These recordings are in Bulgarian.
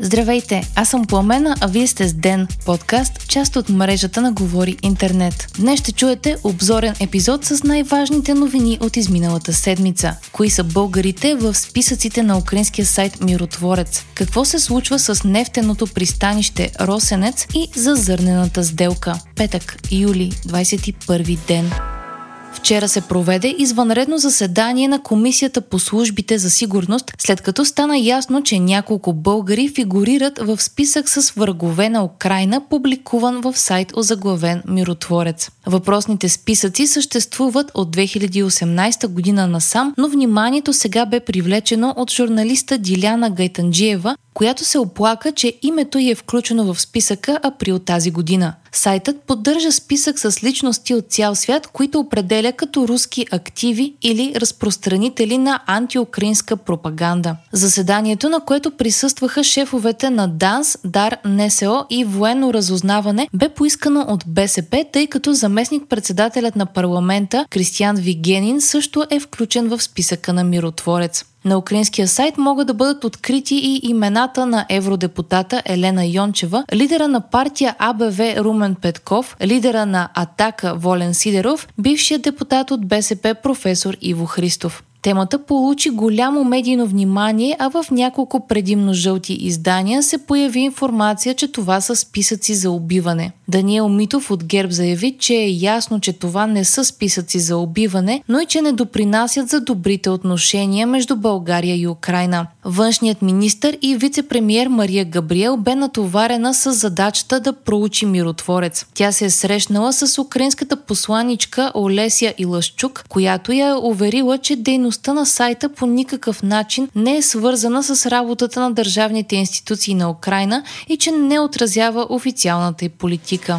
Здравейте, аз съм Пламена, а вие сте с Ден, подкаст, част от мрежата на Говори Интернет. Днес ще чуете обзорен епизод с най-важните новини от изминалата седмица. Кои са българите в списъците на украинския сайт Миротворец? Какво се случва с нефтеното пристанище Росенец и за зърнената сделка? Петък, юли, 21 ден. Вчера се проведе извънредно заседание на Комисията по службите за сигурност, след като стана ясно, че няколко българи фигурират в списък с врагове на Украина, публикуван в сайт озаглавен Миротворец. Въпросните списъци съществуват от 2018 година насам, но вниманието сега бе привлечено от журналиста Диляна Гайтанджиева, която се оплака, че името й е включено в списъка април тази година. Сайтът поддържа списък с личности от цял свят, които определя като руски активи или разпространители на антиукраинска пропаганда. Заседанието, на което присъстваха шефовете на ДАНС, ДАР, НСО и военно разузнаване, бе поискано от БСП, тъй като заместник-председателят на парламента Кристиан Вигенин също е включен в списъка на миротворец. На украинския сайт могат да бъдат открити и имената на евродепутата Елена Йончева, лидера на партия АБВ Румен Петков, лидера на Атака Волен Сидеров, бившият депутат от БСП професор Иво Христов. Темата получи голямо медийно внимание, а в няколко предимно жълти издания се появи информация, че това са списъци за убиване. Даниел Митов от ГЕРБ заяви, че е ясно, че това не са списъци за убиване, но и че не допринасят за добрите отношения между България и Украина. Външният министр и вице-премьер Мария Габриел бе натоварена с задачата да проучи миротворец. Тя се е срещнала с украинската посланичка Олесия Илашчук, която я е уверила, че дейността на сайта по никакъв начин не е свързана с работата на държавните институции на Украина и че не отразява официалната й политика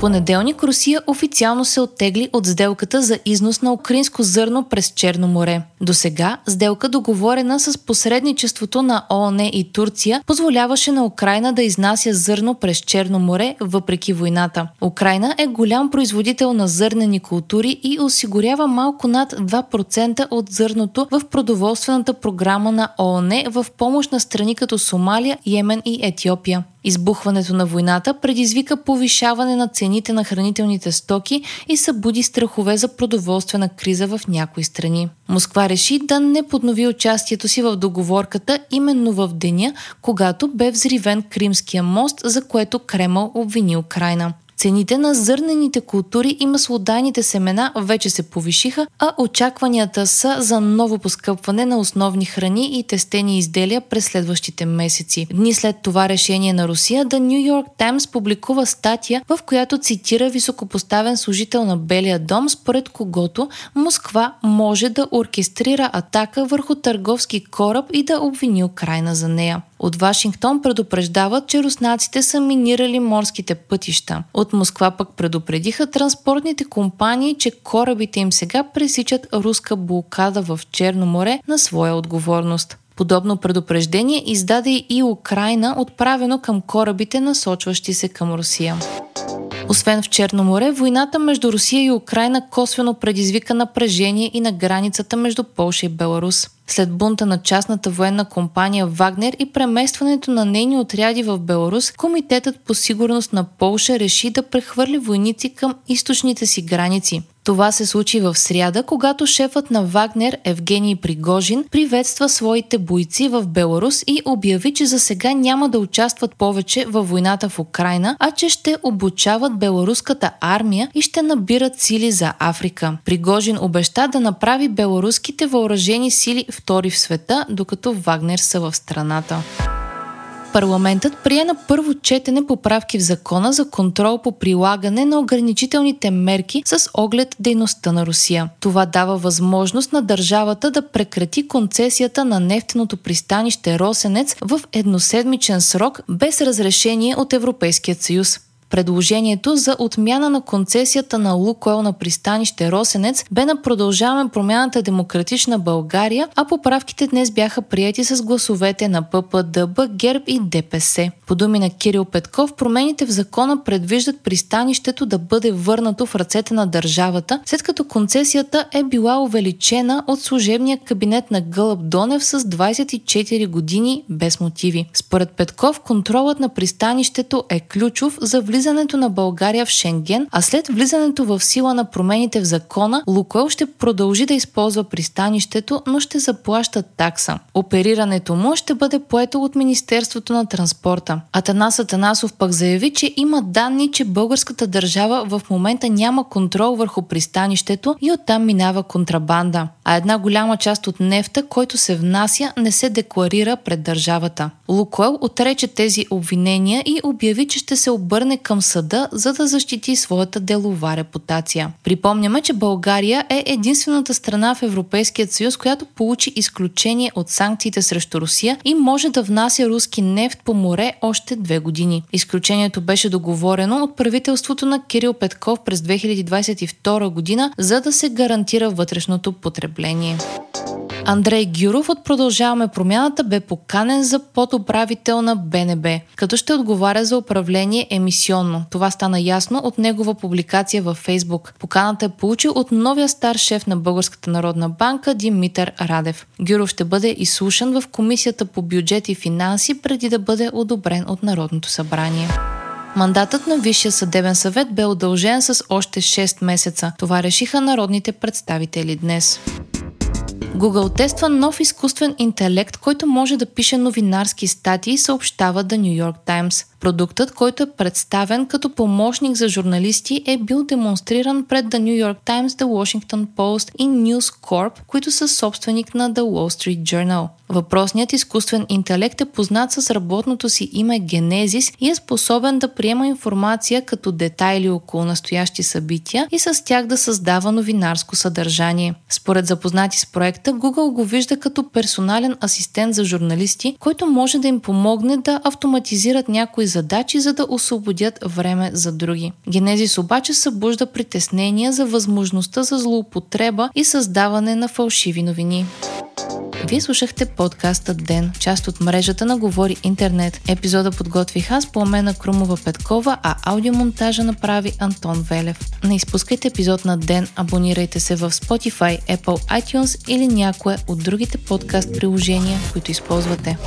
понеделник Русия официално се оттегли от сделката за износ на украинско зърно през Черно море. До сега сделка договорена с посредничеството на ООН и Турция позволяваше на Украина да изнася зърно през Черно море въпреки войната. Украина е голям производител на зърнени култури и осигурява малко над 2% от зърното в продоволствената програма на ООН в помощ на страни като Сомалия, Йемен и Етиопия. Избухването на войната предизвика повишаване на цените на хранителните стоки и събуди страхове за продоволствена криза в някои страни. Москва реши да не поднови участието си в договорката именно в деня, когато бе взривен Кримския мост, за което Кремъл обвини Украина. Цените на зърнените култури и маслодайните семена вече се повишиха, а очакванията са за ново поскъпване на основни храни и тестени изделия през следващите месеци. Дни след това решение на Русия, The New York Times публикува статия, в която цитира високопоставен служител на Белия дом, според когото Москва може да оркестрира атака върху търговски кораб и да обвини Украина за нея. От Вашингтон предупреждават, че руснаците са минирали морските пътища. От Москва пък предупредиха транспортните компании, че корабите им сега пресичат руска блокада в Черно море на своя отговорност. Подобно предупреждение издаде и Украина, отправено към корабите, насочващи се към Русия. Освен в Черно море, войната между Русия и Украина косвено предизвика напрежение и на границата между Полша и Беларус. След бунта на частната военна компания Вагнер и преместването на нейни отряди в Беларус, Комитетът по сигурност на Полша реши да прехвърли войници към източните си граници. Това се случи в сряда, когато шефът на Вагнер Евгений Пригожин приветства своите бойци в Беларус и обяви, че за сега няма да участват повече във войната в Украина, а че ще обучават беларуската армия и ще набират сили за Африка. Пригожин обеща да направи беларуските въоръжени сили втори в света, докато Вагнер са в страната. Парламентът прие на първо четене поправки в закона за контрол по прилагане на ограничителните мерки с оглед дейността на Русия. Това дава възможност на държавата да прекрати концесията на нефтеното пристанище Росенец в едноседмичен срок без разрешение от Европейският съюз. Предложението за отмяна на концесията на Лукойл на пристанище Росенец бе на продължаваме промяната Демократична България, а поправките днес бяха прияти с гласовете на ППДБ, ГЕРБ и ДПС. По думи на Кирил Петков, промените в закона предвиждат пристанището да бъде върнато в ръцете на държавата, след като концесията е била увеличена от служебния кабинет на Гълъб Донев с 24 години без мотиви. Според Петков, контролът на пристанището е ключов за влизането на България в Шенген, а след влизането в сила на промените в закона, Лукойл ще продължи да използва пристанището, но ще заплаща такса. Оперирането му ще бъде поето от Министерството на транспорта. Атанас Атанасов пък заяви, че има данни, че българската държава в момента няма контрол върху пристанището и оттам минава контрабанда. А една голяма част от нефта, който се внася, не се декларира пред държавата. Лукойл отрече тези обвинения и обяви, че ще се обърне към съда, за да защити своята делова репутация. Припомняме, че България е единствената страна в Европейския съюз, която получи изключение от санкциите срещу Русия и може да внася руски нефт по море още две години. Изключението беше договорено от правителството на Кирил Петков през 2022 година, за да се гарантира вътрешното потребление. Андрей Гюров от Продължаваме промяната бе поканен за подуправител на БНБ, като ще отговаря за управление емисионно. Това стана ясно от негова публикация във Фейсбук. Поканата е получил от новия стар шеф на Българската народна банка Димитър Радев. Гюров ще бъде изслушан в Комисията по бюджет и финанси преди да бъде одобрен от Народното събрание. Мандатът на Висшия съдебен съвет бе удължен с още 6 месеца. Това решиха народните представители днес. Google тества нов изкуствен интелект, който може да пише новинарски статии, съобщава The New York Times. Продуктът, който е представен като помощник за журналисти, е бил демонстриран пред The New York Times, The Washington Post и News Corp, които са собственик на The Wall Street Journal. Въпросният изкуствен интелект е познат с работното си име Генезис и е способен да приема информация като детайли около настоящи събития и с тях да създава новинарско съдържание. Според запознати с проекта, Google го вижда като персонален асистент за журналисти, който може да им помогне да автоматизират някои задачи, за да освободят време за други. Генезис обаче събужда притеснения за възможността за злоупотреба и създаване на фалшиви новини. Вие слушахте подкаста Ден, част от мрежата на Говори Интернет. Епизода подготвих аз, Пламена Крумова Петкова, а аудиомонтажа направи Антон Велев. Не изпускайте епизод на Ден, абонирайте се в Spotify, Apple iTunes или някое от другите подкаст приложения, които използвате.